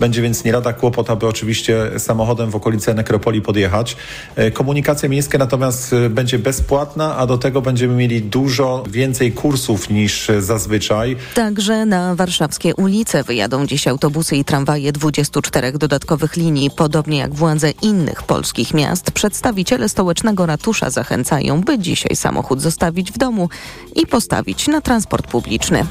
Będzie więc nie lada kłopot, aby oczywiście samochodem w okolice nekropolii podjechać. E, komunikacja miejska natomiast e, będzie bezpłatna, a do tego będziemy mieli dużo więcej kursów niż zazwyczaj. Także na warszawskie ulice wyjadą dziś autobusy i tramwaje 24 dodatkowych linii. Podobnie jak władze innych polskich miast, przedstawiciele stołecznego ratusza zachęcają, by dzisiaj samochód zostawić w domu i postawić na transport publiczny.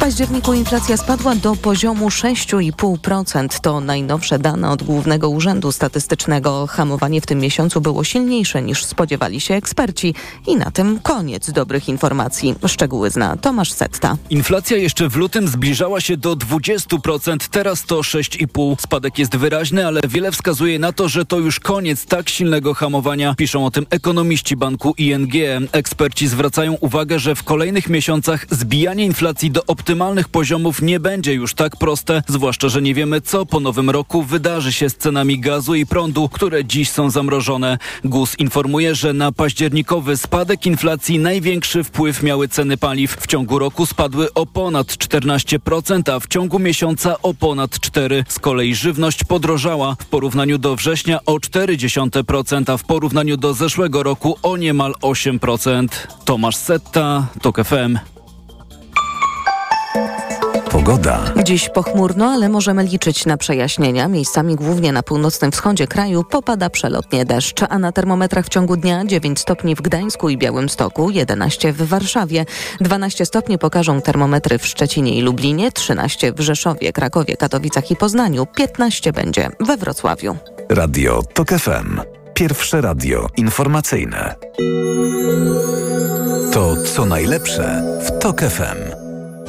Październiku inflacja spadła do poziomu 6,5%. To najnowsze dane od Głównego Urzędu Statystycznego. Hamowanie w tym miesiącu było silniejsze niż spodziewali się eksperci. I na tym koniec dobrych informacji. Szczegóły zna Tomasz Setta. Inflacja jeszcze w lutym zbliżała się do 20%, teraz to 6,5%. Spadek jest wyraźny, ale wiele wskazuje na to, że to już koniec tak silnego hamowania. Piszą o tym ekonomiści banku ING. Eksperci zwracają uwagę, że w kolejnych miesiącach zbijanie inflacji do optymalnych poziomów nie będzie już tak proste, zwłaszcza, że nie wiemy, co po nowym roku wydarzy się z cenami gazu i prądu, które dziś są zamrożone. GUS informuje, że na październikowy spadek inflacji największy wpływ miały ceny paliw. W ciągu roku spadły o ponad 14%, a w ciągu miesiąca o ponad 4%. Z kolei żywność podrożała w porównaniu do września o 0,4%, a w porównaniu do zeszłego roku o niemal 8%. Tomasz Setta, TOK FM. Pogoda. Dziś pochmurno, ale możemy liczyć na przejaśnienia. Miejscami głównie na północnym wschodzie kraju popada przelotnie deszcz, a na termometrach w ciągu dnia 9 stopni w Gdańsku i Białymstoku, 11 w Warszawie, 12 stopni pokażą termometry w Szczecinie i Lublinie, 13 w Rzeszowie, Krakowie, Katowicach i Poznaniu, 15 będzie we Wrocławiu. Radio TOK FM. Pierwsze radio informacyjne. To co najlepsze w TOK FM.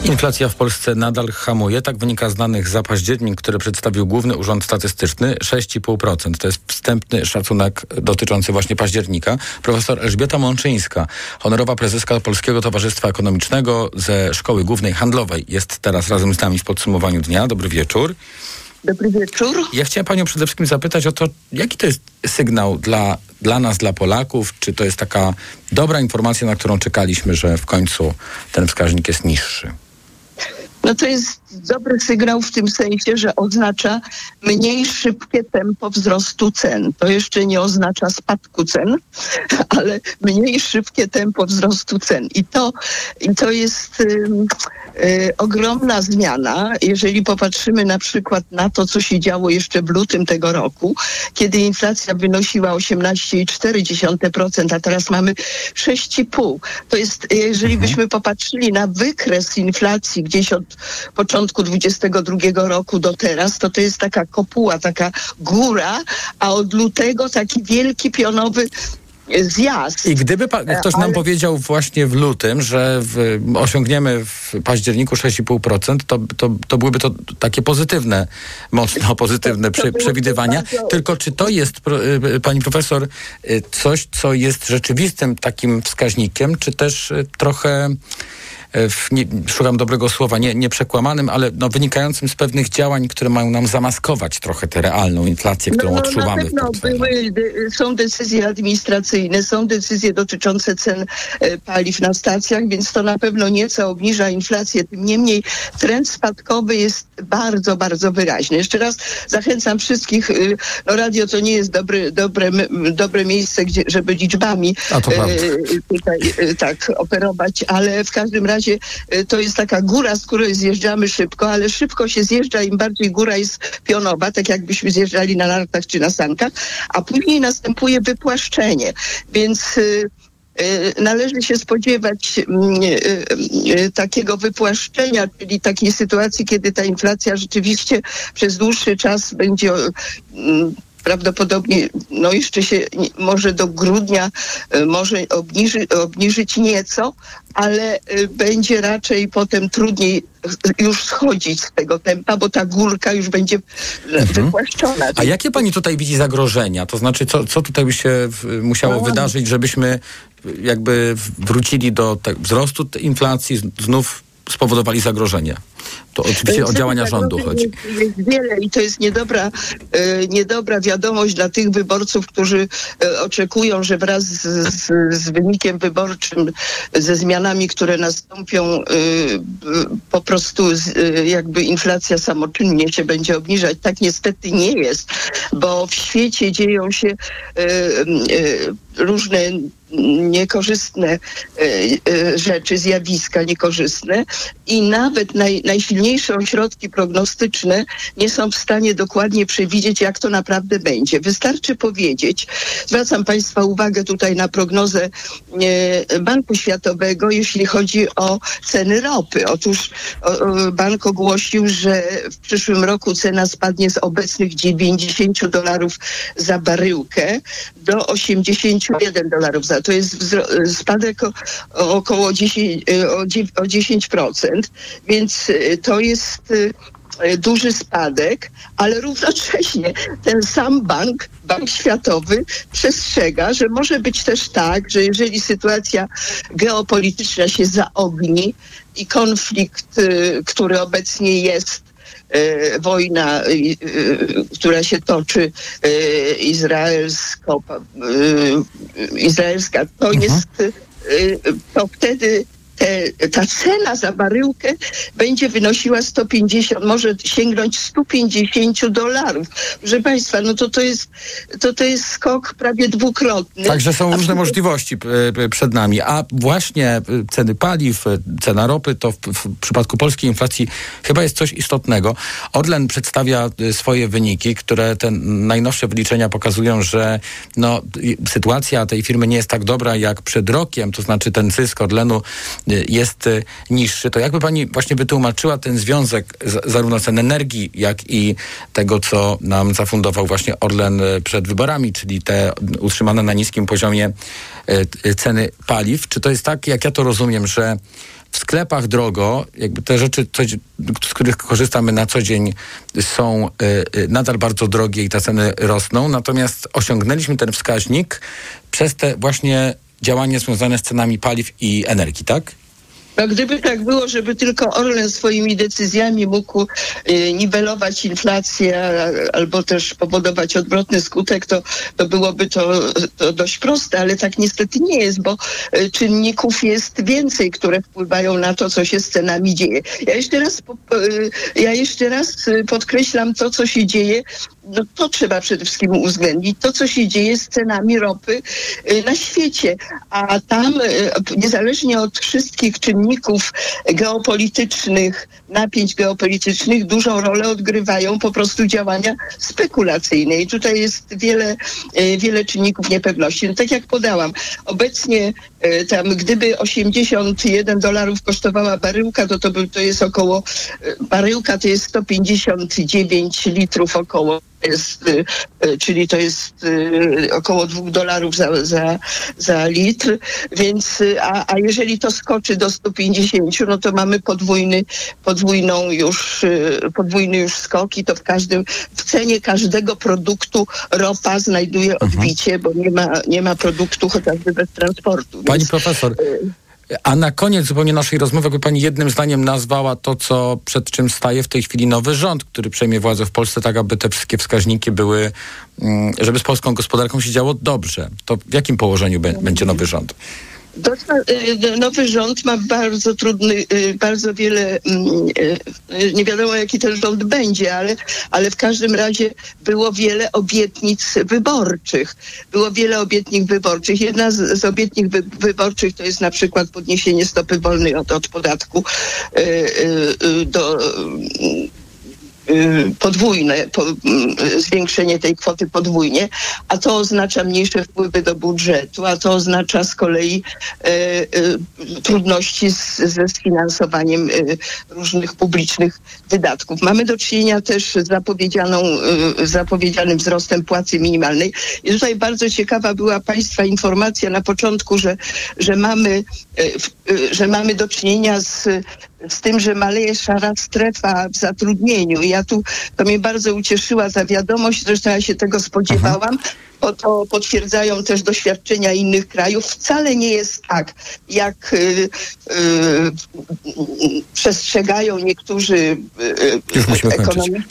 Inflacja w Polsce nadal hamuje. Tak wynika z danych za październik, które przedstawił Główny Urząd Statystyczny. 6,5%. To jest wstępny szacunek dotyczący właśnie października. Profesor Elżbieta Mączyńska, honorowa prezeska Polskiego Towarzystwa Ekonomicznego ze Szkoły Głównej Handlowej, jest teraz razem z nami w podsumowaniu dnia. Dobry wieczór. Dobry wieczór. Ja chciałem Panią przede wszystkim zapytać o to, jaki to jest sygnał dla, dla nas, dla Polaków? Czy to jest taka dobra informacja, na którą czekaliśmy, że w końcu ten wskaźnik jest niższy? No to jest dobry sygnał w tym sensie, że oznacza mniej szybkie tempo wzrostu cen. To jeszcze nie oznacza spadku cen, ale mniej szybkie tempo wzrostu cen. I to, i to jest y, y, ogromna zmiana, jeżeli popatrzymy na przykład na to, co się działo jeszcze w lutym tego roku, kiedy inflacja wynosiła 18,4%, a teraz mamy 6,5%. To jest, jeżeli byśmy popatrzyli na wykres inflacji gdzieś od początku 22 roku do teraz, to to jest taka kopuła, taka góra, a od lutego taki wielki pionowy zjazd. I gdyby pa- ktoś nam Ale... powiedział właśnie w lutym, że w, osiągniemy w październiku 6,5%, to, to, to byłyby to takie pozytywne, mocno pozytywne prze, przewidywania. Tylko czy to jest, y, pani profesor, coś, co jest rzeczywistym takim wskaźnikiem, czy też trochę E, nie, szukam dobrego słowa, nie, nie przekłamanym, ale no, wynikającym z pewnych działań, które mają nam zamaskować trochę tę realną inflację, którą no, no, odczuwamy. Na pewno były, są decyzje administracyjne, są decyzje dotyczące cen e, paliw na stacjach, więc to na pewno nieco obniża inflację. Tym niemniej trend spadkowy jest bardzo, bardzo wyraźny. Jeszcze raz zachęcam wszystkich, y, no radio to nie jest dobre, dobre, dobre miejsce, gdzie, żeby liczbami e, tutaj tak operować, ale w każdym razie razie y, to jest taka góra, z której zjeżdżamy szybko, ale szybko się zjeżdża, im bardziej góra jest pionowa, tak jakbyśmy zjeżdżali na nartach czy na sankach, a później następuje wypłaszczenie. Więc y, y, należy się spodziewać mm, takiego wypłaszczenia, czyli takiej sytuacji, kiedy ta inflacja rzeczywiście przez dłuższy czas będzie mm, prawdopodobnie no jeszcze się może do grudnia e, może obniży, obniżyć nieco, ale e, będzie raczej potem trudniej już schodzić z tego tempa, bo ta górka już będzie mhm. wypłaszczona. A jakie pani tutaj widzi zagrożenia? To znaczy, co, co tutaj by się musiało no. wydarzyć, żebyśmy jakby wrócili do wzrostu inflacji, znów spowodowali zagrożenie? To oczywiście o działania rządu chodzi. Jest wiele i to jest niedobra, e, niedobra wiadomość dla tych wyborców, którzy e, oczekują, że wraz z, z, z wynikiem wyborczym, ze zmianami, które nastąpią, e, po prostu z, jakby inflacja samoczynnie się będzie obniżać. Tak niestety nie jest, bo w świecie dzieją się różne niekorzystne e, e, rzeczy, zjawiska niekorzystne i nawet naj, najsilniejsze ośrodki prognostyczne nie są w stanie dokładnie przewidzieć, jak to naprawdę będzie. Wystarczy powiedzieć, zwracam Państwa uwagę tutaj na prognozę e, Banku Światowego, jeśli chodzi o ceny ropy. Otóż bank ogłosił, że w przyszłym roku cena spadnie z obecnych 90 dolarów za baryłkę do 81 dolarów za to jest spadek o, około 10, o 10%, więc y, to jest y, duży spadek, ale równocześnie ten sam bank, Bank Światowy, przestrzega, że może być też tak, że jeżeli sytuacja geopolityczna się zaogni i konflikt, y, który obecnie jest, wojna, która się toczy izraelsko, izraelska, to mhm. jest to wtedy te, ta cena za baryłkę będzie wynosiła 150, może sięgnąć 150 dolarów. Proszę Państwa, no to to jest, to, to jest skok prawie dwukrotny. Także są różne możliwości przed nami. A właśnie ceny paliw, cena ropy, to w, w przypadku polskiej inflacji chyba jest coś istotnego. Orlen przedstawia swoje wyniki, które te najnowsze wyliczenia pokazują, że no, sytuacja tej firmy nie jest tak dobra jak przed rokiem, to znaczy ten zysk Orlenu jest y, niższy, to jakby pani właśnie wytłumaczyła ten związek zarówno cen energii, jak i tego, co nam zafundował właśnie Orlen y, przed wyborami, czyli te utrzymane na niskim poziomie y, ceny paliw. Czy to jest tak, jak ja to rozumiem, że w sklepach drogo, jakby te rzeczy, z których korzystamy na co dzień, są nadal bardzo drogie i te ceny rosną, natomiast osiągnęliśmy ten wskaźnik przez te właśnie działania związane z cenami paliw i energii, tak? No, gdyby tak było, żeby tylko Orlen swoimi decyzjami mógł y, niwelować inflację albo też powodować odwrotny skutek, to, to byłoby to, to dość proste, ale tak niestety nie jest, bo y, czynników jest więcej, które wpływają na to, co się z cenami dzieje. Ja jeszcze raz, y, ja jeszcze raz podkreślam to, co się dzieje no to trzeba przede wszystkim uwzględnić, to co się dzieje z cenami ropy y, na świecie. A tam, y, niezależnie od wszystkich czynników geopolitycznych, napięć geopolitycznych, dużą rolę odgrywają po prostu działania spekulacyjne. I tutaj jest wiele, y, wiele czynników niepewności. No, tak jak podałam, obecnie tam, gdyby 81 dolarów kosztowała baryłka, to to, by, to jest około, baryłka to jest 159 litrów około jest, y, y, czyli to jest y, około dwóch dolarów za, za, za litr, więc a, a jeżeli to skoczy do 150, no to mamy podwójny, podwójną już, podwójny już skok i to w każdym, w cenie każdego produktu ropa znajduje mhm. odbicie, mhm. bo nie ma, nie ma produktu chociażby bez transportu. Pani więc, profesor, a na koniec zupełnie naszej rozmowy, jakby pani jednym zdaniem nazwała to, co przed czym staje w tej chwili nowy rząd, który przejmie władzę w Polsce, tak aby te wszystkie wskaźniki były, mm, żeby z polską gospodarką się działo dobrze. To w jakim położeniu będzie nowy rząd? Y, nowy rząd ma bardzo trudny, y, bardzo wiele, mm, y, nie wiadomo jaki ten rząd będzie, ale, ale w każdym razie było wiele obietnic wyborczych. Było wiele obietnic wyborczych. Jedna z, z obietnic wy, wyborczych to jest na przykład podniesienie stopy wolnej od, od podatku do Y, podwójne, po, mm, zwiększenie tej kwoty podwójnie, a to oznacza mniejsze wpływy do budżetu, a to oznacza z kolei e, e, trudności z, ze sfinansowaniem różnych publicznych wydatków. Mamy do czynienia też z zapowiedzianą, zapowiedzianym wzrostem płacy minimalnej. I tutaj bardzo ciekawa była Państwa informacja na początku, że, że, mamy, że mamy do czynienia z z tym, że maleje szara strefa w zatrudnieniu. Ja to mnie bardzo ucieszyła ta wiadomość, zresztą ja się tego spodziewałam, bo to potwierdzają też doświadczenia innych krajów. Wcale nie jest tak, jak y, y, przestrzegają niektórzy y, ekonomiści,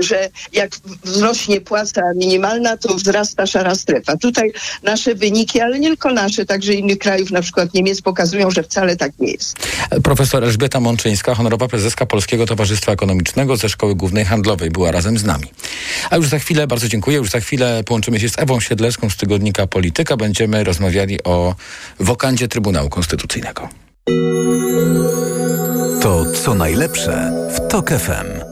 że jak wzrośnie płaca minimalna, to wzrasta szara strefa. Tutaj nasze wyniki, ale nie tylko nasze, także innych krajów, na przykład Niemiec, pokazują, że wcale tak nie jest. Profesor Elżbieta Mączyńska, honorowa prezeska Polskiego Towarzystwa Ekonomicznego ze Szkoły Głównej Handlowej, była razem z nami. A już za chwilę, bardzo dziękuję, już za chwilę połączymy się z Ewą Siedleską z tygodnika Polityka. Będziemy rozmawiali o wokandzie Trybunału Konstytucyjnego. To co najlepsze w TOK FM.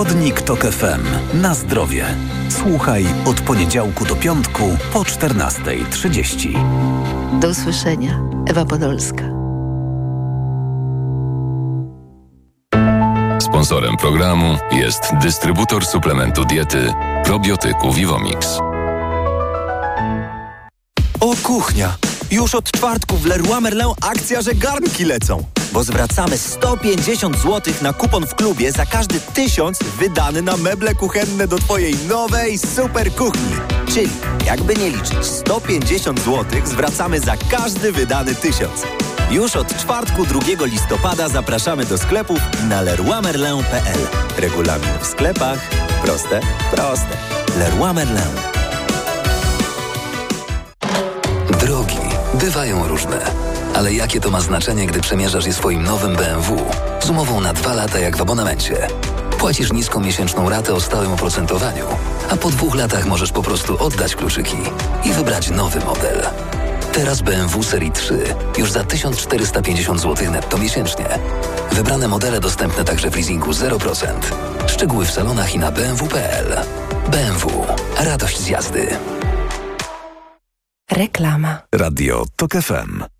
Przewodnik TOK FM. Na zdrowie. Słuchaj od poniedziałku do piątku po 14.30. Do usłyszenia. Ewa Podolska. Sponsorem programu jest dystrybutor suplementu diety probiotyku Vivomix. O kuchnia! Już od czwartku w Leroy Merlin akcja, że garnki lecą. Bo zwracamy 150 zł na kupon w klubie za każdy tysiąc wydany na meble kuchenne do Twojej nowej super kuchni. Czyli, jakby nie liczyć, 150 zł zwracamy za każdy wydany tysiąc. Już od czwartku 2 listopada zapraszamy do sklepów na leroymerlin.pl. Regulamin w sklepach. Proste, proste. Leroy Merlin. Drogi bywają różne. Ale jakie to ma znaczenie, gdy przemierzasz je swoim nowym BMW? Z umową na dwa lata jak w abonamencie. Płacisz niską miesięczną ratę o stałym oprocentowaniu, a po dwóch latach możesz po prostu oddać kluczyki i wybrać nowy model. Teraz BMW Serii 3 już za 1450 zł netto miesięcznie. Wybrane modele dostępne także w leasingu 0%. Szczegóły w salonach i na bmw.pl. BMW. Radość z jazdy. Reklama. Radio TOK FM.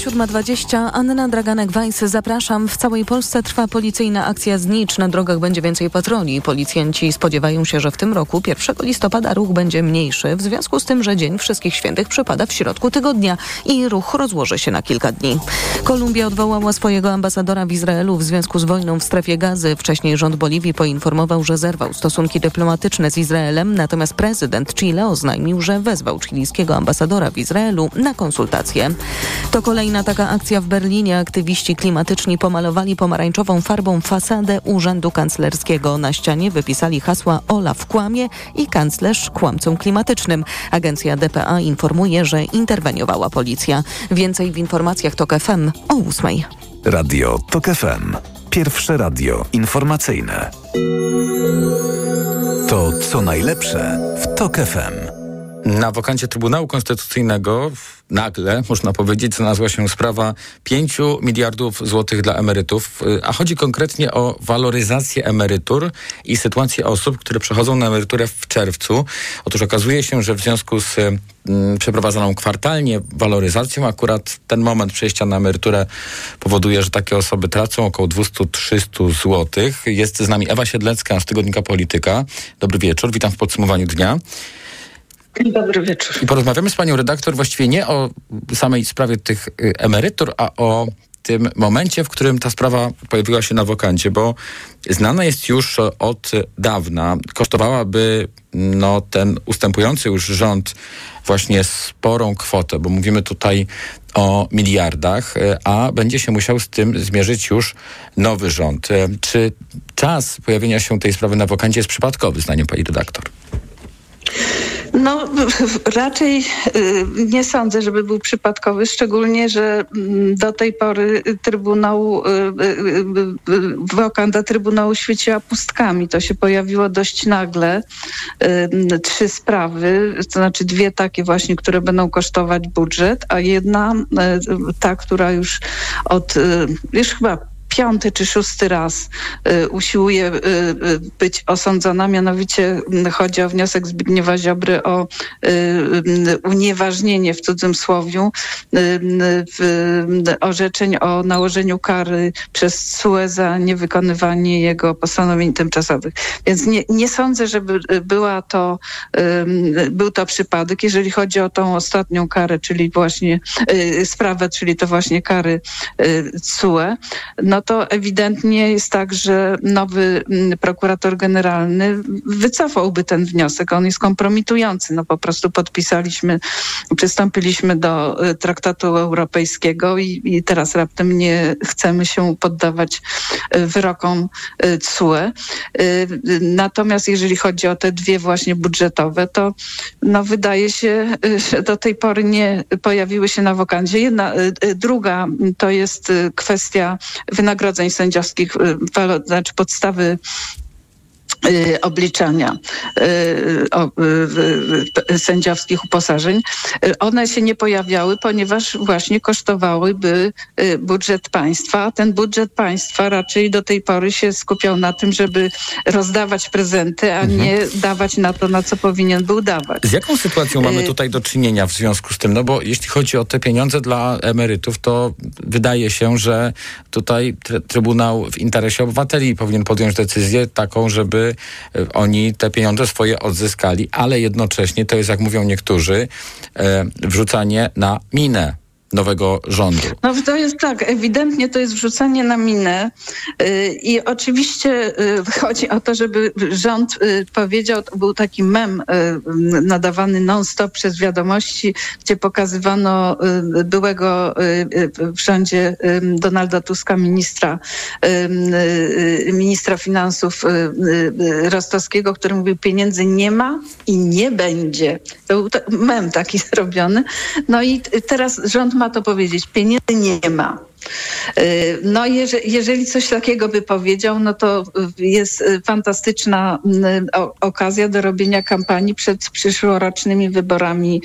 7.20. Anna Draganek-Weiss, zapraszam. W całej Polsce trwa policyjna akcja Znicz. Na drogach będzie więcej patroli. Policjanci spodziewają się, że w tym roku 1 listopada ruch będzie mniejszy, w związku z tym, że Dzień Wszystkich Świętych przypada w środku tygodnia i ruch rozłoży się na kilka dni. Kolumbia odwołała swojego ambasadora w Izraelu w związku z wojną w strefie gazy. Wcześniej rząd Boliwii poinformował, że zerwał stosunki dyplomatyczne z Izraelem, natomiast prezydent Chile oznajmił, że wezwał chilijskiego ambasadora w Izraelu na konsultacje. To kolejna taka akcja w Berlinie. Aktywiści klimatyczni pomalowali pomarańczową farbą fasadę Urzędu Kanclerskiego. Na ścianie wypisali hasła Olaf kłamie i kanclerz kłamcą klimatycznym. Agencja DPA informuje, że interweniowała policja. Więcej w informacjach TOK FM o 8. Radio TOK FM. Pierwsze radio informacyjne. To co najlepsze w TOK FM. Na wokancie Trybunału Konstytucyjnego nagle, można powiedzieć, znalazła się sprawa 5 miliardów złotych dla emerytów, a chodzi konkretnie o waloryzację emerytur i sytuację osób, które przechodzą na emeryturę w czerwcu. Otóż okazuje się, że w związku z mm, przeprowadzoną kwartalnie waloryzacją, akurat ten moment przejścia na emeryturę powoduje, że takie osoby tracą około 200-300 złotych. Jest z nami Ewa Siedlecka z Tygodnika Polityka. Dobry wieczór, witam w podsumowaniu dnia. Dobry wieczór. I porozmawiamy z panią redaktor właściwie nie o samej sprawie tych y, emerytur, a o tym momencie, w którym ta sprawa pojawiła się na wokancie, bo znana jest już od dawna. Kosztowałaby no, ten ustępujący już rząd właśnie sporą kwotę, bo mówimy tutaj o miliardach, y, a będzie się musiał z tym zmierzyć już nowy rząd. Y, Czy czas pojawienia się tej sprawy na wokancie jest przypadkowy, zdaniem pani redaktor? No raczej y, nie sądzę, żeby był przypadkowy, szczególnie, że mm, do tej pory Trybunał, y, y, wokanda Trybunału świeciła pustkami. To się pojawiło dość nagle. Trzy sprawy, to znaczy dwie takie właśnie, które będą kosztować budżet, a jedna ta, która już od, już chyba piąty czy szósty raz y, usiłuje y, y, być osądzona. Mianowicie chodzi o wniosek Zbigniewa Ziobry o unieważnienie w cudzym słowiu orzeczeń o nałożeniu kary przez SUE za niewykonywanie jego postanowień tymczasowych. Więc nie, nie sądzę, żeby była to, był to przypadek. Jeżeli chodzi o tą ostatnią karę, czyli właśnie sprawę, czyli to właśnie kary SUE, no to ewidentnie jest tak, że nowy mm, prokurator generalny wycofałby ten wniosek. On jest kompromitujący. No po prostu podpisaliśmy, przystąpiliśmy do y, traktatu europejskiego i, i teraz raptem nie chcemy się poddawać y, wyrokom CUE. Y, natomiast jeżeli chodzi o te dwie właśnie budżetowe, to no wydaje się, że do tej pory nie pojawiły się na wokandzie. Jedna, druga to jest kwestia wynagrodzenia wynagrodzeń sędziowskich, y, znaczy podstawy obliczania y, y, sędziowskich uposażeń, one się nie pojawiały, ponieważ właśnie kosztowałyby budżet państwa, a ten budżet państwa raczej do tej pory się skupiał na tym, żeby rozdawać prezenty, a mhm. nie dawać na to, na co powinien był dawać. Z jaką sytuacją mamy tutaj do czynienia w związku z tym? No bo jeśli chodzi o te pieniądze dla emerytów, to wydaje się, że tutaj Trybunał w interesie obywateli powinien podjąć decyzję taką, żeby Y, oni te pieniądze swoje odzyskali, ale jednocześnie to jest, jak mówią niektórzy, e, wrzucanie na minę nowego rządu. No to jest tak, ewidentnie to jest wrzucenie na minę y, i oczywiście y, chodzi o to, żeby rząd y, powiedział, był taki mem nadawany non-stop przez wiadomości, gdzie pokazywano byłego w rządzie Donalda Tuska ministra, ministra finansów Rostowskiego, który mówił pieniędzy nie ma i nie będzie. To był mem taki zrobiony. No i teraz rząd ma to powiedzieć. Pieniędzy nie ma. Y, no jeżeli, jeżeli coś takiego by powiedział, no to jest fantastyczna mm, okazja do robienia kampanii przed przyszłorocznymi wyborami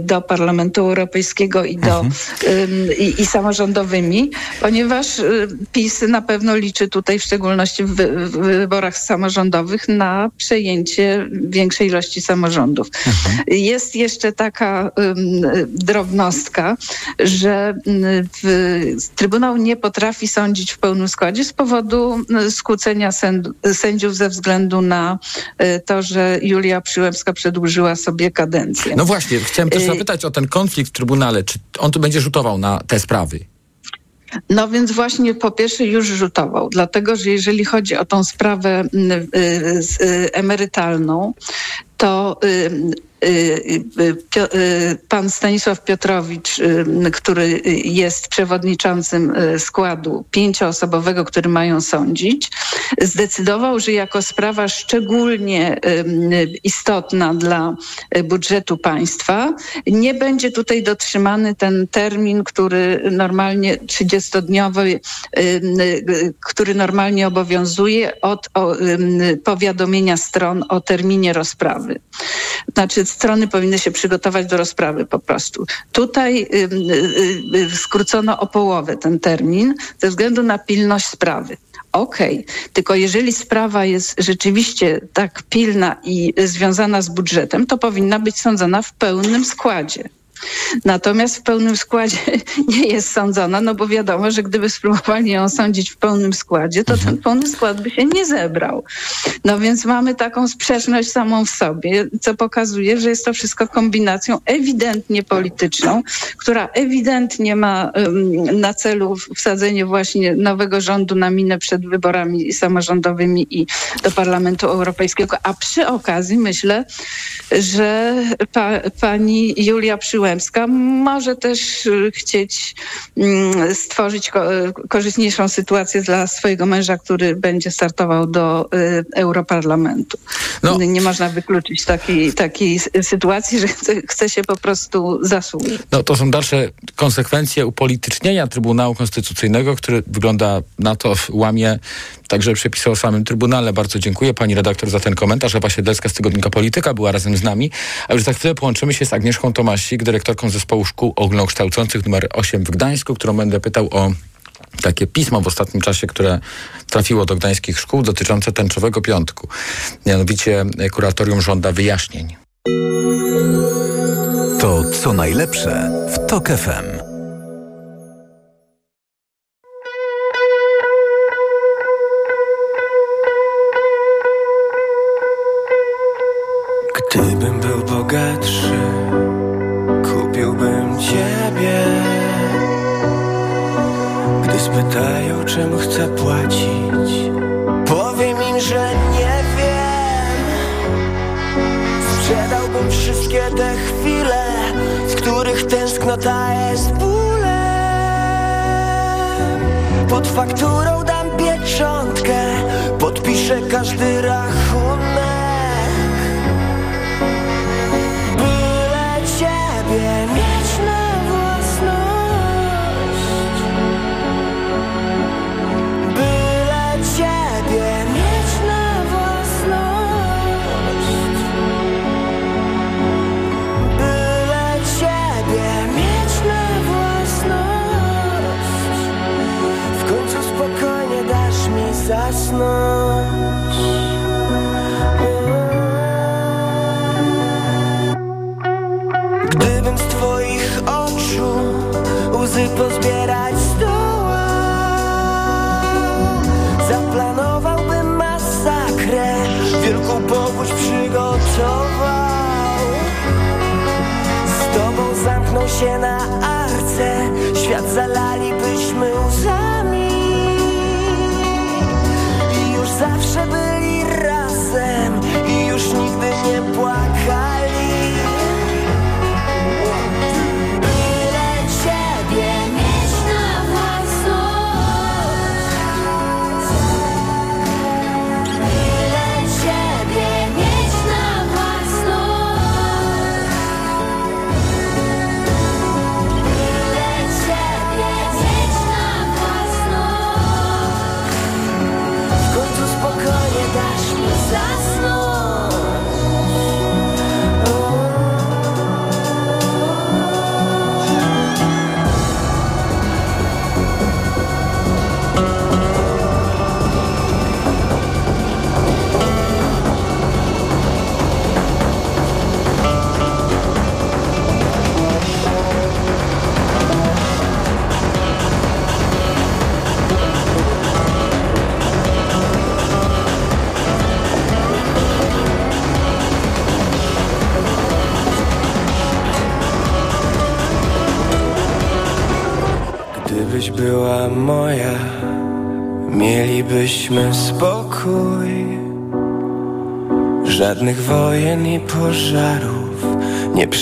do Parlamentu Europejskiego i, do, mhm. i, i samorządowymi, ponieważ y, PiS na pewno liczy tutaj w szczególności w, w wyborach samorządowych na przejęcie większej ilości samorządów. Mhm. Jest jeszcze taka drobnostka, że w Trybunał nie potrafi sądzić w pełnym składzie z powodu no, skłócenia sędziów ze względu na e, to, że Julia Przyłębska przedłużyła sobie kadencję. No właśnie, chciałem też e, zapytać o ten konflikt w Trybunale. Czy on tu będzie rzutował na te sprawy? No więc właśnie po pierwsze już rzutował, dlatego że jeżeli chodzi o tą sprawę emerytalną, to pan Stanisław Piotrowicz, który jest przewodniczącym składu pięcioosobowego, który mają sądzić, zdecydował, że jako sprawa szczególnie istotna dla budżetu państwa, nie będzie tutaj dotrzymany ten termin, który normalnie 30-dniowy, który normalnie obowiązuje od powiadomienia stron o terminie rozprawy. Znaczy strony powinny się przygotować do rozprawy po prostu. Tutaj y, y, y, skrócono o połowę ten termin ze względu na pilność sprawy. Okej, okay. tylko jeżeli sprawa jest rzeczywiście tak pilna i związana z budżetem, to powinna być sądzona w pełnym składzie. Natomiast w pełnym składzie nie jest sądzona, no bo wiadomo, że gdyby spróbowali ją sądzić w pełnym składzie, to ten mhm. pełny skład by się nie zebrał. No więc mamy taką sprzeczność samą w sobie, co pokazuje, że jest to wszystko kombinacją ewidentnie polityczną, która ewidentnie ma na celu wsadzenie właśnie nowego rządu na minę przed wyborami samorządowymi i do Parlamentu Europejskiego, a przy okazji myślę, że pa, pani Julia Przyłębska męska może też y, chcieć mm, stworzyć korzystniejszą sytuację dla swojego męża, który będzie startował do y, Europarlamentu. No. Nie można wykluczyć takiej, takiej sytuacji, że chce, chce się po prostu zasłużyć. No to są dalsze konsekwencje upolitycznienia Trybunału Konstytucyjnego, który wygląda na to, łamie także przepisy o samym Trybunale. Bardzo dziękuję pani redaktor za ten komentarz. Ewa Siedlecka z Tygodnika Polityka była razem z nami. A już za chwilę połączymy się z Agnieszką Tomasik, dyrektorką zespołu szkół ogólnokształcących numer 8 w Gdańsku, którą będę pytał o takie pismo w ostatnim czasie, które trafiło do gdańskich szkół dotyczące tęczowego piątku. Mianowicie kuratorium żąda wyjaśnień. To co najlepsze w TOK FM. Bogatszy, kupiłbym ciebie. Gdy spytają, czym chcę płacić, powiem im, że nie wiem. Sprzedałbym wszystkie te chwile, w których tęsknota jest bólem. Pod fakturą dam pieczątkę, podpiszę każdy rachunek. Gdybym z twoich oczu łzy pozbierać zdołał Zaplanowałbym masakrę, wielką powódź przygotował. Z tobą zamknął się na arce, świat zalalibyśmy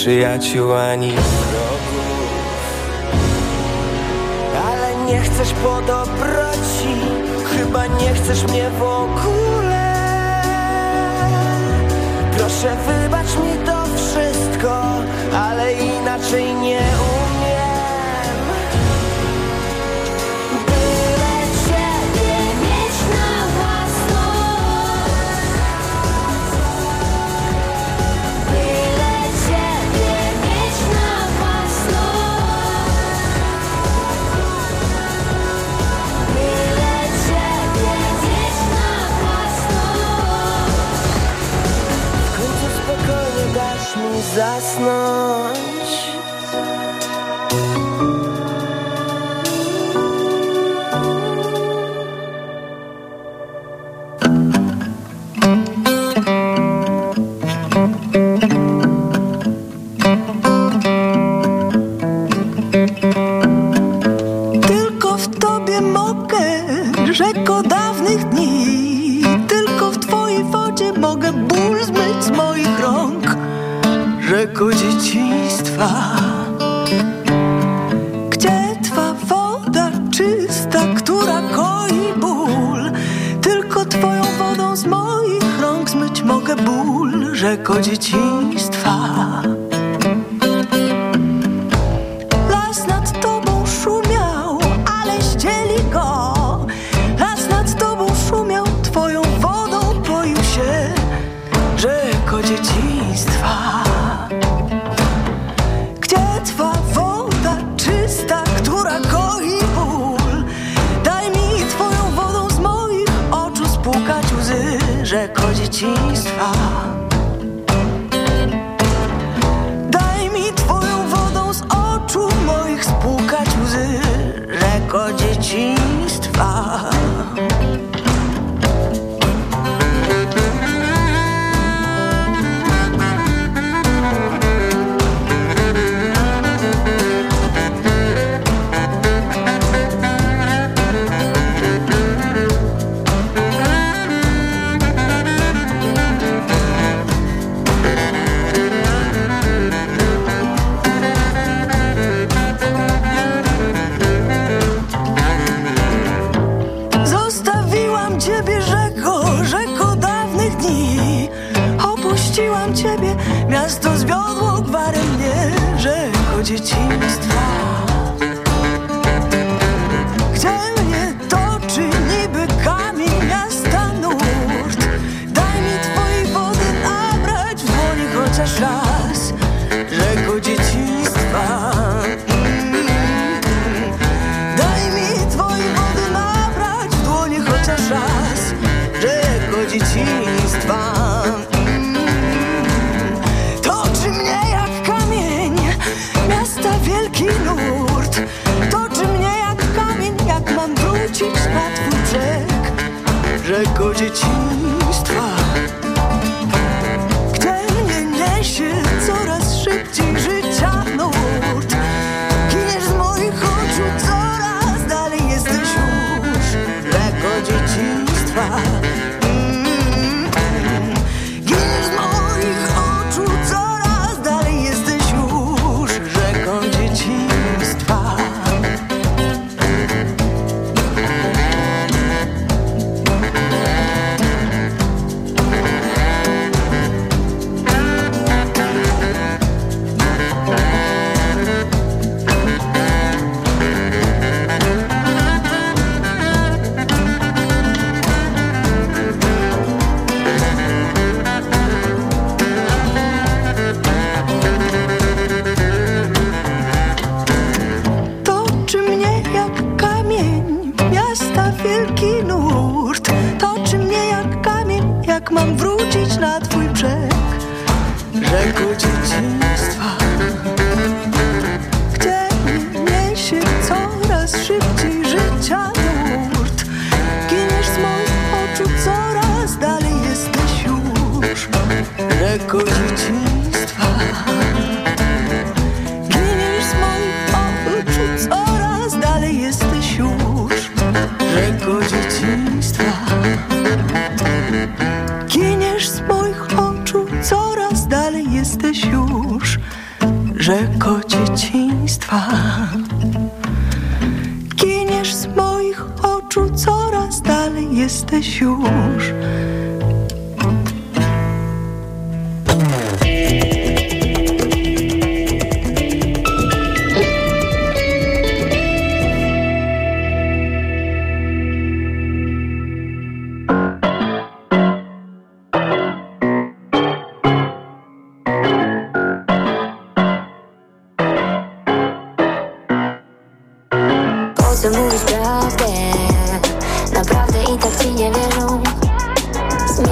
nieprzyjaciół ani wrogów. Ale nie chcesz po dobroci, chyba nie chcesz mnie w ogóle. Proszę wybacz mi to wszystko, ale inaczej nie umiem.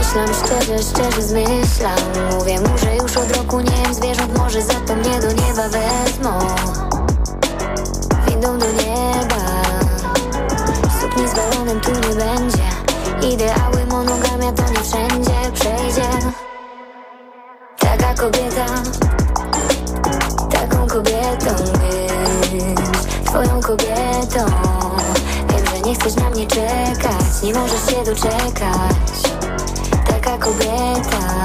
Myślam szczerze, szczerze zmyślam. Mówię mu, że już od roku nie jem zwierząt Może za to mnie do nieba wezmą. Windą do nieba. Sukni z balonem tu nie będzie. Ideały monogamia to nie wszędzie przejdzie. Taka kobieta Taką kobietą być. Twoją kobietą. Wiem, że nie chcesz na mnie czekać Nie możesz się doczekać taka kobieta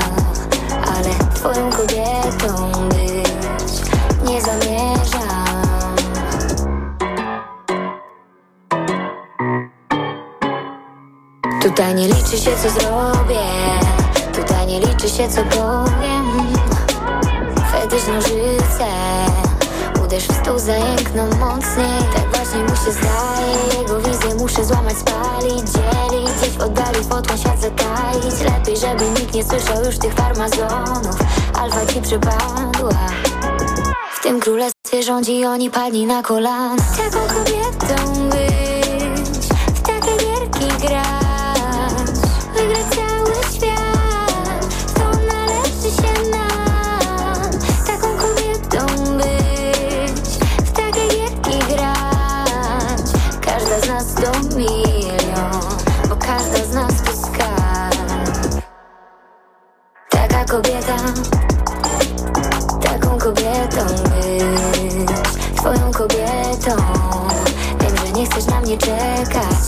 Ale twoją kobietą być nie zamierzam. Tutaj nie liczy się co zrobię Tutaj nie liczy się co powiem. Fetysz nożyce Uderz w stół, zajękną mocniej. Tak właśnie mu się zdaje Jego wizję muszę złamać, spalić. Dzielić gdzieś w oddali fotką świat zataić. Lepiej, żeby nikt nie słyszał już tych farmazonów. Alfa ci przypadła. W tym królestwie rządzi oni padli na kolana. Taką kobietą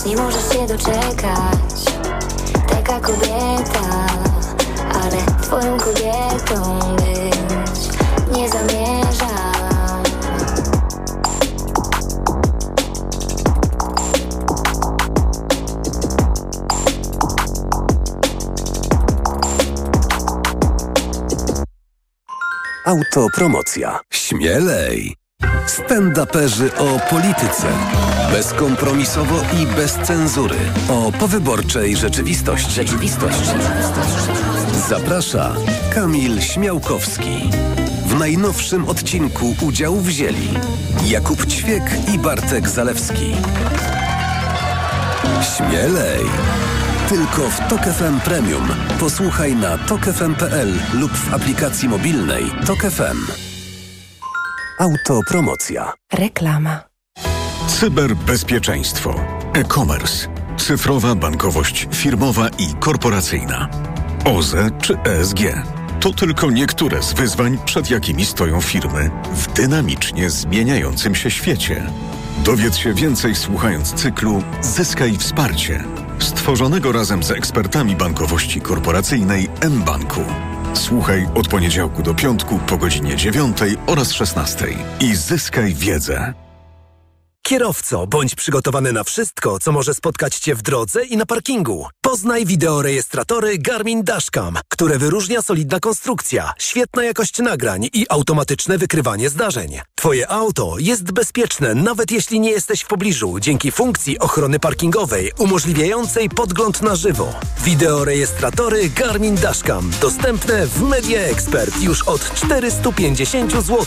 Nie możesz się doczekać Taka kobieta Ale twoją kobietą być Nie zamierzam Autopromocja. Śmielej! Stand-uperzy o polityce. Bezkompromisowo i bez cenzury. O powyborczej rzeczywistości. Rzeczywistość. Zaprasza Kamil Śmiałkowski. W najnowszym odcinku udział wzięli Jakub Ćwiek i Bartek Zalewski. Śmielej! Tylko w Tok FM Premium. Posłuchaj na tokefm.pl lub w aplikacji mobilnej Tok FM. Autopromocja. Reklama. Cyberbezpieczeństwo, e-commerce, cyfrowa bankowość firmowa i korporacyjna, OZE czy ESG. To tylko niektóre z wyzwań, przed jakimi stoją firmy w dynamicznie zmieniającym się świecie. Dowiedz się więcej słuchając cyklu Zyskaj wsparcie, stworzonego razem z ekspertami bankowości korporacyjnej mBanku. Słuchaj od poniedziałku do piątku po godzinie 9 oraz 16 i zyskaj wiedzę. Kierowco, bądź przygotowany na wszystko, co może spotkać Cię w drodze i na parkingu. Poznaj wideorejestratory Garmin Dashcam, które wyróżnia solidna konstrukcja, świetna jakość nagrań i automatyczne wykrywanie zdarzeń. Twoje auto jest bezpieczne, nawet jeśli nie jesteś w pobliżu, dzięki funkcji ochrony parkingowej umożliwiającej podgląd na żywo. Wideorejestratory Garmin Dashcam dostępne w Media Expert już od 450 zł.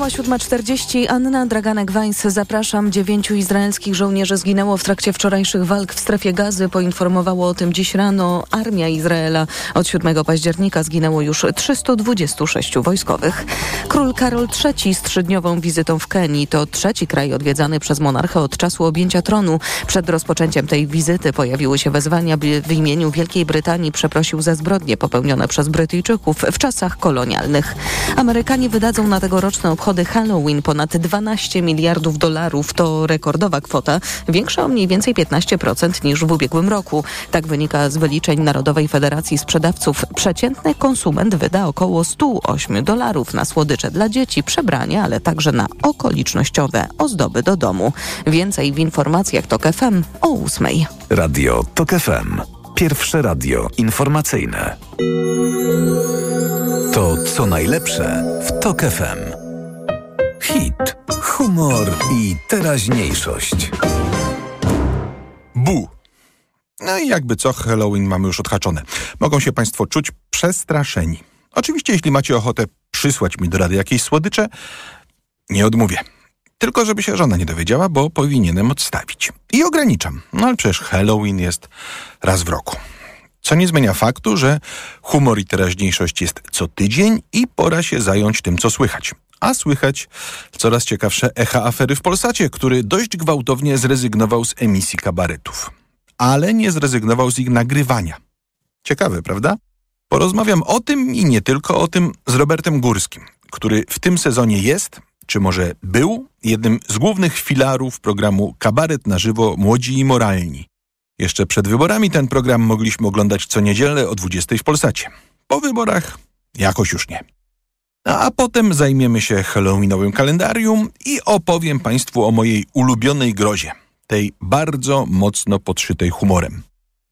Minęła 7.40. Anna Draganek-Weiss. Zapraszam. Dziewięciu izraelskich żołnierzy zginęło w trakcie wczorajszych walk w strefie gazy. Poinformowało o tym dziś rano Armia Izraela. Od 7 października zginęło już 326 wojskowych. Król Karol III z trzydniową wizytą w Kenii. To trzeci kraj odwiedzany przez monarchę od czasu objęcia tronu. Przed rozpoczęciem tej wizyty pojawiły się wezwania, by w imieniu Wielkiej Brytanii przeprosił za zbrodnie popełnione przez Brytyjczyków w czasach kolonialnych. Amerykanie wydadzą na tegoroczne obchody Halloween ponad 12 miliardów dolarów. To rekordowa kwota, większa o mniej więcej 15% niż w ubiegłym roku. Tak wynika z wyliczeń Narodowej Federacji Sprzedawców. Przeciętny konsument wyda około 108 dolarów na słodycze dla dzieci, przebrania, ale także na okolicznościowe ozdoby do domu. Więcej w informacjach TOK FM o 8. Radio Tok FM. Pierwsze radio informacyjne. To co najlepsze w Tok FM. Hit, humor i teraźniejszość. Bu. No i jakby co, Halloween mamy już odhaczone. Mogą się Państwo czuć przestraszeni. Oczywiście, jeśli macie ochotę przysłać mi do rady jakieś słodycze, nie odmówię. Tylko żeby się żona nie dowiedziała, bo powinienem odstawić. I ograniczam. No ale przecież Halloween jest raz w roku. Co nie zmienia faktu, że humor i teraźniejszość jest co tydzień i pora się zająć tym, co słychać. A słychać coraz ciekawsze echa afery w Polsacie, który dość gwałtownie zrezygnował z emisji kabaretów. Ale nie zrezygnował z ich nagrywania. Ciekawe, prawda? Porozmawiam o tym i nie tylko o tym z Robertem Górskim, który w tym sezonie jest, czy może był, jednym z głównych filarów programu Kabaret na żywo Młodzi i Moralni. Jeszcze przed wyborami ten program mogliśmy oglądać co niedzielę o 20 w Polsacie. Po wyborach jakoś już nie. A potem zajmiemy się Halloweenowym kalendarium i opowiem Państwu o mojej ulubionej grozie, tej bardzo mocno podszytej humorem.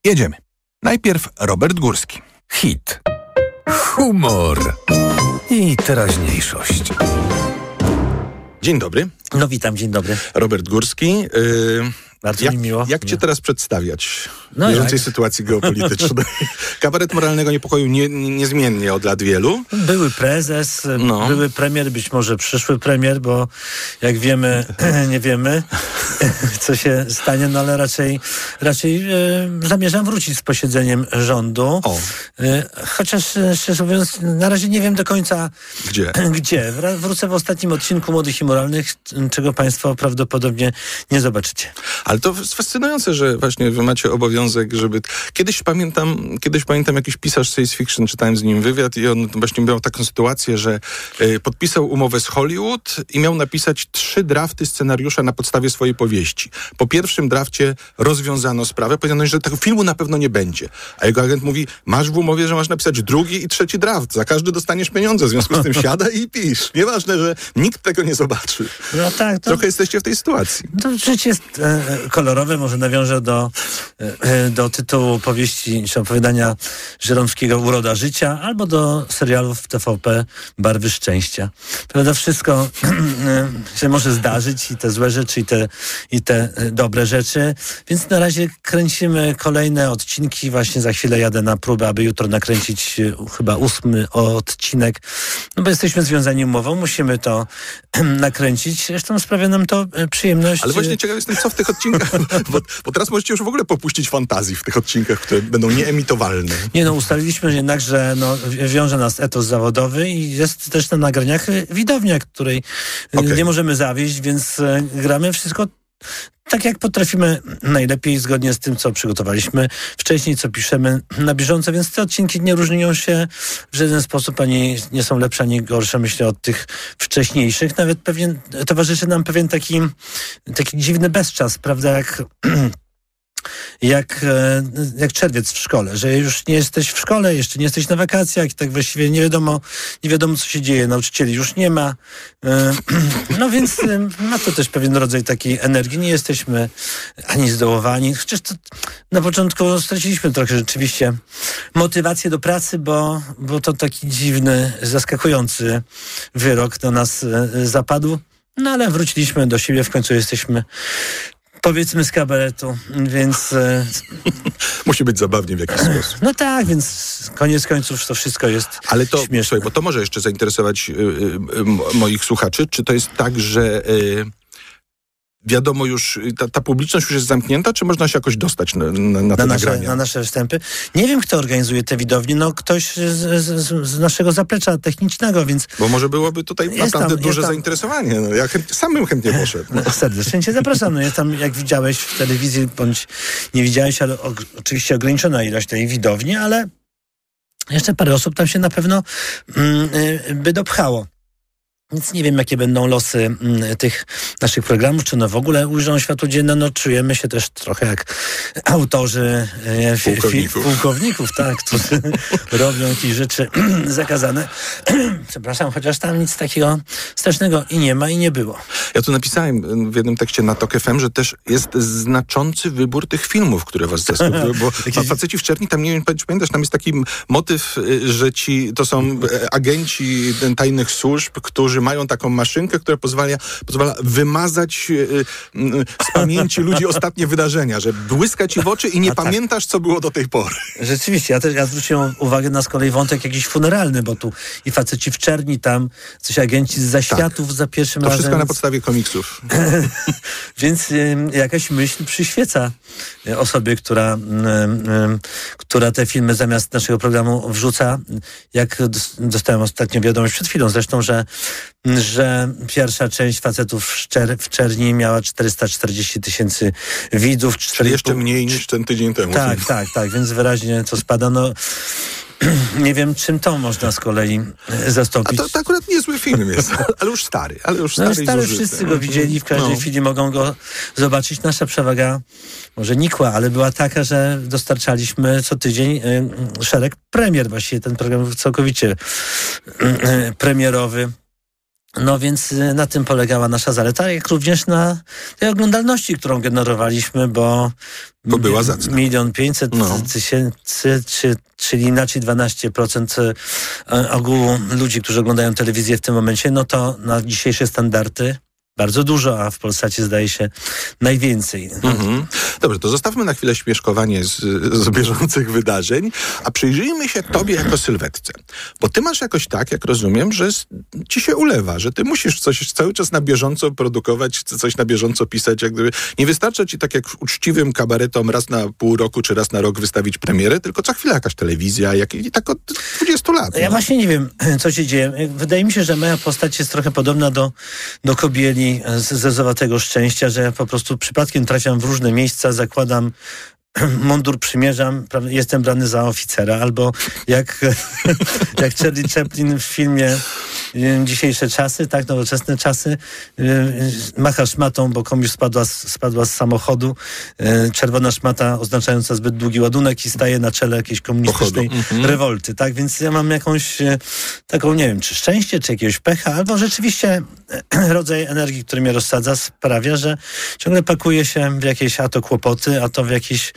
Jedziemy. Najpierw Robert Górski. Hit. Humor. I teraźniejszość. Dzień dobry. No witam, dzień dobry. Robert Górski. Yy, Bardzo jak, mi miło. Jak cię teraz przedstawiać No w bieżącej jak? sytuacji geopolitycznej? Kabaret moralnego niepokoju nie, nie, niezmiennie od lat wielu. Były prezes, No. były premier, być może przyszły premier, bo jak wiemy, nie wiemy, co się stanie, no ale raczej, raczej e, zamierzam wrócić z posiedzeniem rządu. E, chociaż, e, szczerze mówiąc, na razie nie wiem do końca Gdzie? gdzie. Wrócę w ostatnim odcinku Młodych i Moralnych, czego Państwo prawdopodobnie nie zobaczycie. Ale to jest fascynujące, że właśnie wy macie obowiązek, żeby... Kiedyś pamiętam, kiedyś pamiętam jakiś pisarz science fiction, czytałem z nim wywiad i on właśnie miał taką sytuację, że e, podpisał umowę z Hollywood i miał napisać trzy drafty scenariusza na podstawie swojej powieści. Po pierwszym drafcie rozwiązano sprawę, powiedziano, że tego filmu na pewno nie będzie. A jego agent mówi, masz w umowie, że masz napisać drugi i trzeci draft. Za każdy dostaniesz pieniądze, w związku z tym siada i pisz. Nieważne, że nikt tego nie zobaczy. No tak, to... Trochę jesteście w tej sytuacji. To życie jest e, e, kolorowe, może nawiążę do, e, e, do tytułu powieści czy opowiadania Żeromskiego Uroda Życia, albo do serialów TVP Barwy Szczęścia. Prawda, wszystko e, się może zdarzyć i te złe rzeczy, i te, i te dobre rzeczy, więc na razie kręcimy kolejne odcinki, właśnie za chwilę jadę na próbę, aby jutro nakręcić chyba ósmy odcinek, no bo jesteśmy związani umową, musimy to nakręcić, zresztą sprawia nam to przyjemność. Ale właśnie ciekaw jestem, co w tych odcinkach, bo, bo teraz możecie już w ogóle popuścić fantazji w tych odcinkach, które będą nieemitowalne. Nie no, ustaliliśmy jednak, że no, wi- wiąże nas etos zawodowy i jest też na nagraniach widownia, której y, Okej. nie możemy zawieść, więc y, gramy wszystko tak jak potrafimy najlepiej, zgodnie z tym, co przygotowaliśmy wcześniej, co piszemy na bieżąco, więc te odcinki nie różnią się w żaden sposób, ani nie są lepsze, ani gorsze, myślę, od tych wcześniejszych. Nawet pewien, towarzyszy nam pewien taki, taki dziwny bezczas, prawda, jak jak, e, jak czerwiec w szkole, że już nie jesteś w szkole, jeszcze nie jesteś na wakacjach i tak właściwie nie wiadomo, nie wiadomo co się dzieje, nauczycieli już nie ma. E, No więc e, ma to też pewien rodzaj takiej energii. Nie jesteśmy ani zdołowani. Chociaż to na początku straciliśmy trochę rzeczywiście motywację do pracy, bo, bo to taki dziwny, zaskakujący wyrok na nas zapadł. No ale wróciliśmy do siebie, w końcu jesteśmy powiedzmy z kabaretu, więc e, Musi być zabawnie w jakiś sposób. no tak, więc koniec końców to wszystko jest Ale to, słuchaj, bo to może jeszcze zainteresować y, y, y, moich słuchaczy. Czy to jest tak, że y, wiadomo już, ta, ta publiczność już jest zamknięta, czy można się jakoś dostać na, na, na te na nasze, na nasze wstępy. Nie wiem, kto organizuje te widownie, no ktoś z, z, z naszego zaplecza technicznego, więc Bo może byłoby tutaj naprawdę tam- duże tam- zainteresowanie. No, ja chęt, samym chętnie poszedł. No, serdecznie cię zapraszam. No jest tam, jak widziałeś w telewizji, bądź nie widziałeś, ale o, oczywiście ograniczona ilość tej widowni, ale jeszcze parę osób tam się na pewno mm, y, by dopchało. Więc nie wiem, jakie będą losy mm, tych naszych programów, czy one w ogóle ujrzą światło dzienne. No, czujemy się też trochę jak autorzy e, Pułkowników. pułkowników tak, którzy robią jakieś rzeczy zakazane. Przepraszam, chociaż tam nic takiego strasznego i nie ma, i nie było. Ja tu napisałem y, w jednym tekście na TOK FM, że też jest znaczący wybór tych filmów, które was zaskoczyły, bo na faceci w czerni, tam nie wiem, pamiętasz, tam jest taki motyw, y, że ci, to są e, agenci y, tajnych służb, którzy mają taką maszynkę, która pozwala, pozwala wymazać y, y, z pamięci ludzi ostatnie wydarzenia, że błyska ci w oczy i nie pamiętasz, co było do tej pory. Rzeczywiście, ja też ja zwróciłem uwagę na z kolei wątek jakiś funeralny, bo tu i faceci w czerni, tam coś agenci z zaświatów za pierwszym To razem. wszystko na podstawie komiksów. Więc ym, jakaś myśl przyświeca y, osobie, która, ym, ym, która te filmy zamiast naszego programu wrzuca. Jak dos- dostałem ostatnio wiadomość przed chwilą zresztą, że, że pierwsza część facetów w, Szczer, w Czerni miała 440 tysięcy widzów. Czyli jeszcze mniej niż ten tydzień temu. Tak, tak, tak, więc wyraźnie to spada. No, nie wiem, czym to można z kolei e, zastąpić. A to, to akurat niezły film jest, ale już stary, ale już No stary, już stary, wszyscy go widzieli, w każdej No. chwili mogą go zobaczyć. Nasza przewaga może nikła, ale była taka, że dostarczaliśmy co tydzień y, szereg premier. Właściwie ten program był całkowicie y, premierowy. No więc y, na tym polegała nasza zaleta, jak również na tej oglądalności, którą generowaliśmy, bo, Bo była zacna. milion pięćset No. tysięcy, czy, czyli inaczej 12% e, ogółu ludzi, którzy oglądają telewizję w tym momencie, no to na dzisiejsze standardy bardzo dużo, a w Polsacie zdaje się najwięcej. Mhm. Dobrze, to zostawmy na chwilę śmieszkowanie z, z bieżących wydarzeń, a przyjrzyjmy się tobie jako sylwetce. Bo ty masz jakoś tak, jak rozumiem, że ci się ulewa, że ty musisz coś cały czas na bieżąco produkować, coś na bieżąco pisać. Jak gdyby. Nie wystarcza ci tak jak uczciwym kabaretom raz na pół roku czy raz na rok wystawić premierę, tylko co chwilę jakaś telewizja, jak, i tak od 20 lat. Ja no. właśnie nie wiem, co się dzieje. Wydaje mi się, że moja postać jest trochę podobna do, do kobieli z zezowatego szczęścia, że ja po prostu przypadkiem trafiam w różne miejsca, zakładam mundur przymierzam, jestem brany za oficera, albo jak, jak Charlie Chaplin w filmie y, Dzisiejsze czasy, tak, nowoczesne czasy, y, y, macha szmatą, bo komuś spadła, z- spadła z samochodu, y, czerwona szmata oznaczająca zbyt długi ładunek i staje na czele jakiejś komunistycznej. Mhm. rewolty, tak, więc ja mam jakąś e, taką, nie wiem, czy szczęście, czy jakiegoś pecha, albo rzeczywiście rodzaj energii, który mnie rozsadza, sprawia, że ciągle pakuję się w jakieś a to kłopoty, a to w jakieś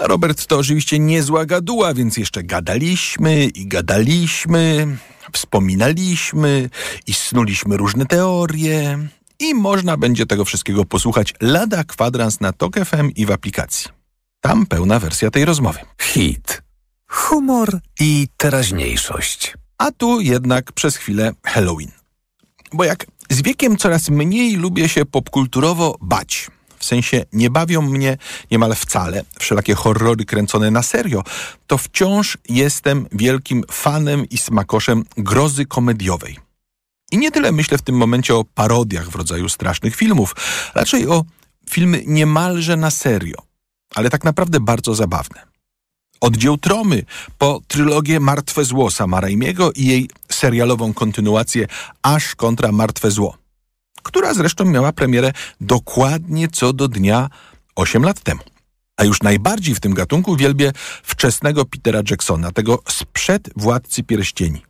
Robert to oczywiście niezła gaduła, więc jeszcze gadaliśmy i gadaliśmy, wspominaliśmy i snuliśmy różne teorie. I można będzie tego wszystkiego posłuchać lada kwadrans na Tok FM i w aplikacji. Tam pełna wersja tej rozmowy. Hit. Humor i teraźniejszość. A tu jednak przez chwilę Halloween. Bo jak z wiekiem coraz mniej lubię się popkulturowo bać. W sensie nie bawią mnie niemal wcale wszelakie horrory kręcone na serio, to wciąż jestem wielkim fanem i smakoszem grozy komediowej. I nie tyle myślę w tym momencie o parodiach w rodzaju strasznych filmów, raczej o filmy niemalże na serio, ale tak naprawdę bardzo zabawne. Od dzieł Tromy po trylogię Martwe Zło Sama Raimiego i jej serialową kontynuację Aż kontra Martwe Zło, która zresztą miała premierę dokładnie co do dnia 8 lat temu. A już najbardziej w tym gatunku wielbię wczesnego Petera Jacksona, tego sprzed Władcy Pierścieni.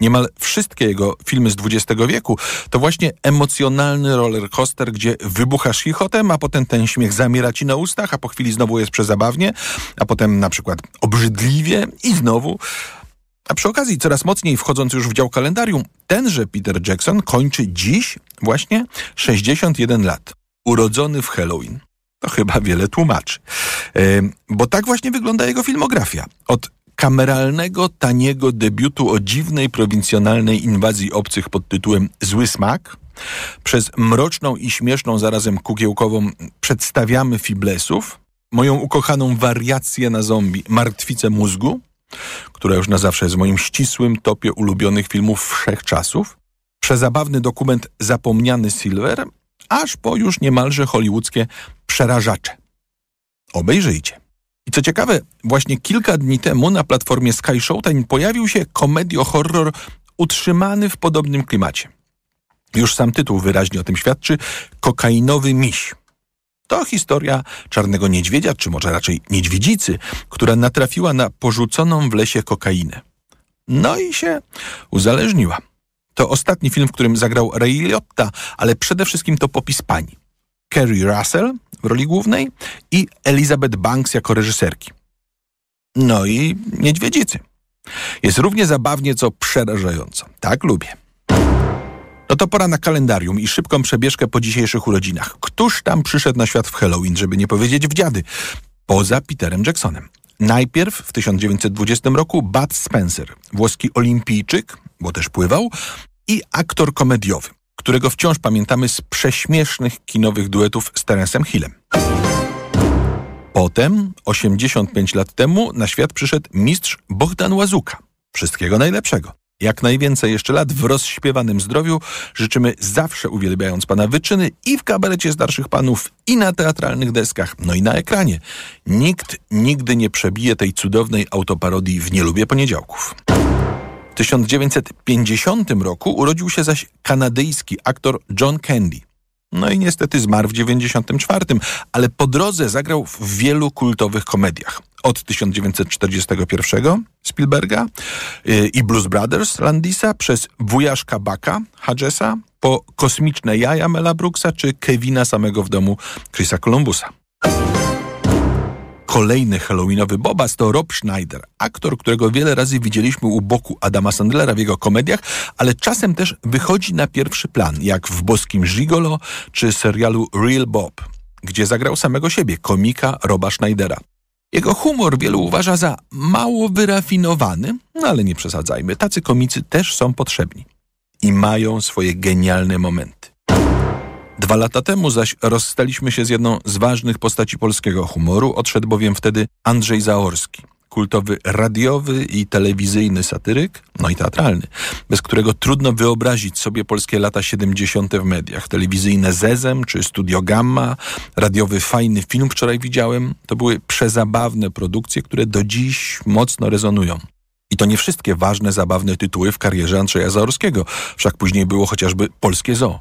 Niemal wszystkie jego filmy z XX wieku to właśnie emocjonalny rollercoaster, gdzie wybuchasz chichotem, a potem ten śmiech zamiera ci na ustach, a po chwili znowu jest przezabawnie, a potem na przykład obrzydliwie i znowu. A przy okazji, coraz mocniej wchodząc już w dział kalendarium, tenże Peter Jackson kończy dziś właśnie 61 lat. Urodzony w Halloween. To chyba wiele tłumaczy. Bo tak właśnie wygląda jego filmografia. Od kameralnego, taniego debiutu o dziwnej, prowincjonalnej inwazji obcych pod tytułem Zły Smak, przez mroczną i śmieszną zarazem kukiełkową Przedstawiamy Fiblesów, moją ukochaną wariację na zombie Martwice Mózgu, która już na zawsze jest w moim ścisłym topie ulubionych filmów wszechczasów, przezabawny dokument Zapomniany Silver, aż po już niemalże hollywoodzkie Przerażacze. Obejrzyjcie. I co ciekawe, właśnie kilka dni temu na platformie Sky Showtime pojawił się komedio-horror utrzymany w podobnym klimacie. Już sam tytuł wyraźnie o tym świadczy Kokainowy miś. To historia czarnego niedźwiedzia, czy może raczej niedźwiedzicy, która natrafiła na porzuconą w lesie kokainę. No i się uzależniła. To ostatni film, w którym zagrał Ray Liotta, ale przede wszystkim to popis pani. Kerry Russell w roli głównej i Elizabeth Banks jako reżyserki. No i niedźwiedzicy. Jest równie zabawnie, co przerażająco. Tak lubię. No to pora na kalendarium i szybką przebieżkę po dzisiejszych urodzinach. Któż tam przyszedł na świat w Halloween, żeby nie powiedzieć w dziady? Poza Peterem Jacksonem. Najpierw w 1920 roku Bud Spencer, włoski olimpijczyk, bo też pływał, i aktor komediowy, którego wciąż pamiętamy z prześmiesznych kinowych duetów z Terence'em Hillem. Potem, 85 lat temu, na świat przyszedł mistrz Bohdan Łazuka. Wszystkiego najlepszego. Jak najwięcej jeszcze lat w rozśpiewanym zdrowiu życzymy zawsze uwielbiając pana wyczyny i w kabarecie starszych panów, i na teatralnych deskach, no i na ekranie. Nikt nigdy nie przebije tej cudownej autoparodii w Nie lubię poniedziałków. W 1950 roku urodził się zaś kanadyjski aktor John Candy. No i niestety zmarł w 94, ale po drodze zagrał w wielu kultowych komediach. Od 1941 Spielberga yy, i Blues Brothers Landisa przez Wujaszka Baka Hodgesa po Kosmiczne jaja Mela Brooksa czy Kevina samego w domu Chrisa Columbusa. Kolejny halloweenowy bobas to Rob Schneider, aktor, którego wiele razy widzieliśmy u boku Adama Sandlera w jego komediach, ale czasem też wychodzi na pierwszy plan, jak w Boskim Gigolo czy serialu Real Bob, gdzie zagrał samego siebie, komika Roba Schneidera. Jego humor wielu uważa za mało wyrafinowany, no ale nie przesadzajmy, tacy komicy też są potrzebni i mają swoje genialne momenty. Dwa lata temu zaś rozstaliśmy się z jedną z ważnych postaci polskiego humoru, odszedł bowiem wtedy Andrzej Zaorski, kultowy radiowy i telewizyjny satyryk, no i teatralny, bez którego trudno wyobrazić sobie polskie lata 70. w mediach. Telewizyjne Zezem czy Studio Gamma, radiowy Fajny Film wczoraj widziałem, to były przezabawne produkcje, które do dziś mocno rezonują. I to nie wszystkie ważne, zabawne tytuły w karierze Andrzeja Zaorskiego, wszak później było chociażby Polskie Zoo.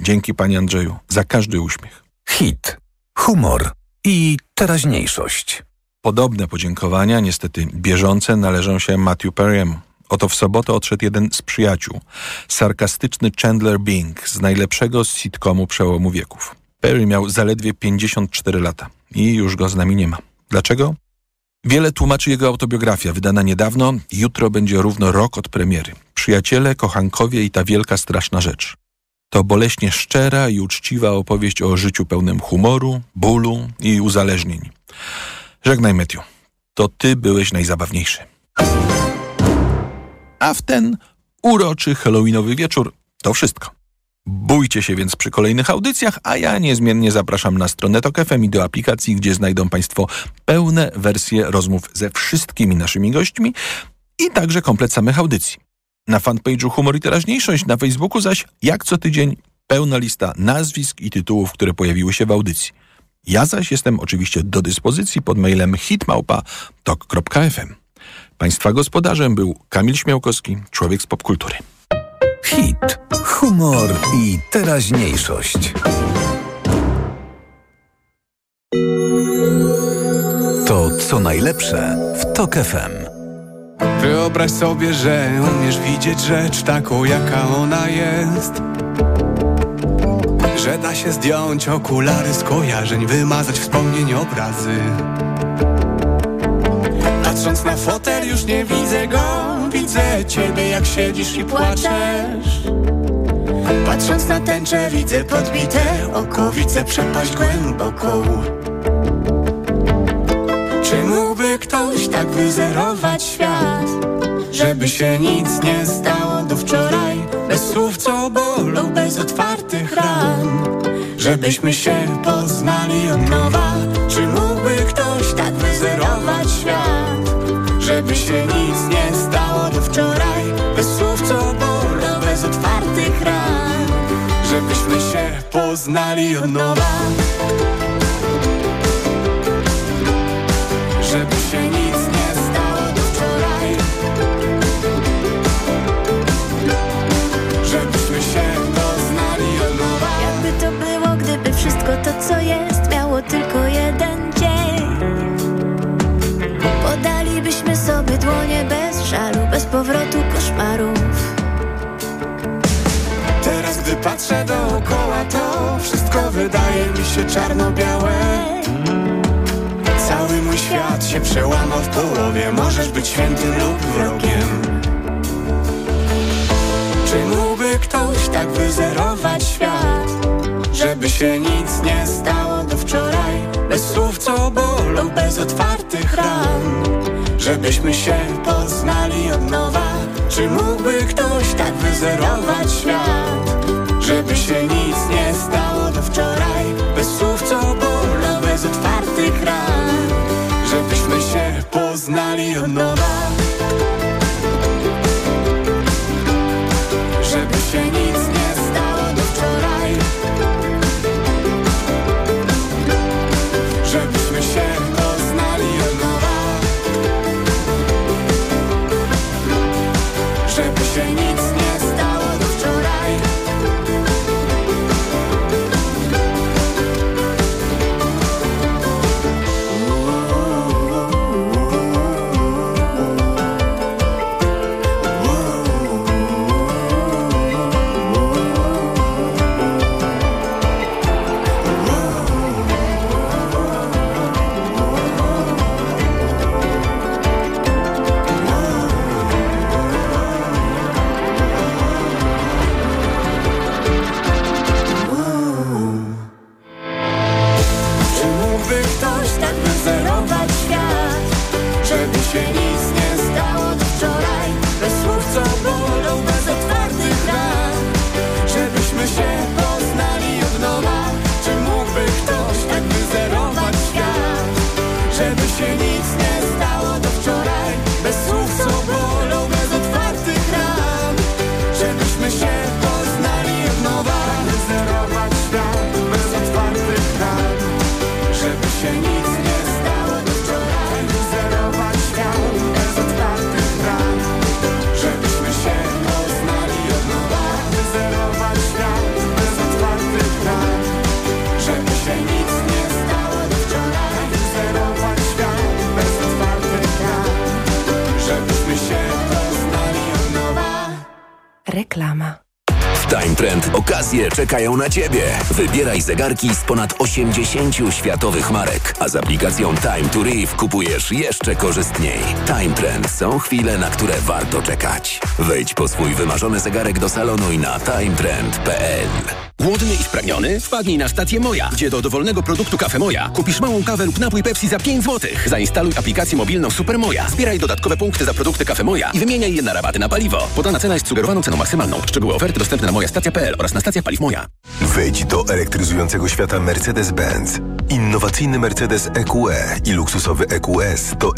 Dzięki panie Andrzeju za każdy uśmiech. Hit, humor i teraźniejszość. Podobne podziękowania, niestety bieżące, należą się Matthew Perry'emu. Oto w sobotę odszedł jeden z przyjaciół, sarkastyczny Chandler Bing z najlepszego sitcomu przełomu wieków. Perry miał zaledwie 54 lata i już go z nami nie ma. Dlaczego? Wiele tłumaczy jego autobiografia, wydana niedawno. Jutro będzie równo rok od premiery. Przyjaciele, kochankowie i ta wielka, straszna rzecz. To boleśnie szczera i uczciwa opowieść o życiu pełnym humoru, bólu i uzależnień. Żegnaj, Matthew. To ty byłeś najzabawniejszy. A w ten uroczy halloweenowy wieczór to wszystko. Bójcie się więc przy kolejnych audycjach, a ja niezmiennie zapraszam na stronę Tok FM i do aplikacji, gdzie znajdą Państwo pełne wersje rozmów ze wszystkimi naszymi gośćmi i także komplet samych audycji. Na fanpage'u Humor i Teraźniejszość, na Facebooku zaś, jak co tydzień, pełna lista nazwisk i tytułów, które pojawiły się w audycji. Ja zaś jestem oczywiście do dyspozycji pod mailem hitmałpa.tok.fm. Państwa gospodarzem był Kamil Śmiałkowski, człowiek z popkultury. Hit, humor i teraźniejszość. To co najlepsze w Tok FM. Wyobraź sobie, że umiesz widzieć rzecz taką, jaka ona jest. Że da się zdjąć okulary z kojarzeń, wymazać wspomnień obrazy. Patrząc na fotel już nie widzę go, widzę ciebie jak siedzisz i płaczesz. Patrząc na tęczę widzę podbite oko, widzę przepaść głęboką. Czy mógłby ktoś tak wyzerować świat? Żeby się nic nie stało do wczoraj Bez słów co bolą, bez otwartych ran. Żebyśmy się poznali od nowa Czy mógłby ktoś tak wyzerować świat? Żeby się nic nie stało do wczoraj Bez słów co bolą, bez otwartych ran. Żebyśmy się poznali od nowa patrzę dookoła to Wszystko wydaje mi się czarno-białe. Cały mój świat się przełamał w połowie. Możesz być świętym lub wrogiem. Czy mógłby ktoś tak wyzerować świat Żeby się nic nie stało do wczoraj? Bez słów co bolą, bez otwartych ran Żebyśmy się poznali od nowa. Czy mógłby ktoś tak wyzerować świat Żeby się nic nie stało do wczoraj. Bez słów co bolą, bez otwartych ran. Żebyśmy się poznali od nowa czekają na Ciebie. Wybieraj zegarki z ponad 80 światowych marek, a z aplikacją Time to Reef kupujesz jeszcze korzystniej. Time Trend są chwile, na które warto czekać. Wejdź po swój wymarzony zegarek do salonu i na timetrend.pl. Głodny i spragniony? Wpadnij na stację Moja, gdzie do dowolnego produktu Kafe Moja kupisz małą kawę lub napój Pepsi za 5 zł. Zainstaluj aplikację mobilną Super Moja. Zbieraj dodatkowe punkty za produkty Kafe Moja i wymieniaj je na rabaty na paliwo. Podana cena jest sugerowaną ceną maksymalną. Szczegóły oferty dostępne na mojastacja.pl oraz na stacjach paliw Moja. Wejdź do elektryzującego świata Mercedes-Benz. Innowacyjny Mercedes EQE i luksusowy EQS to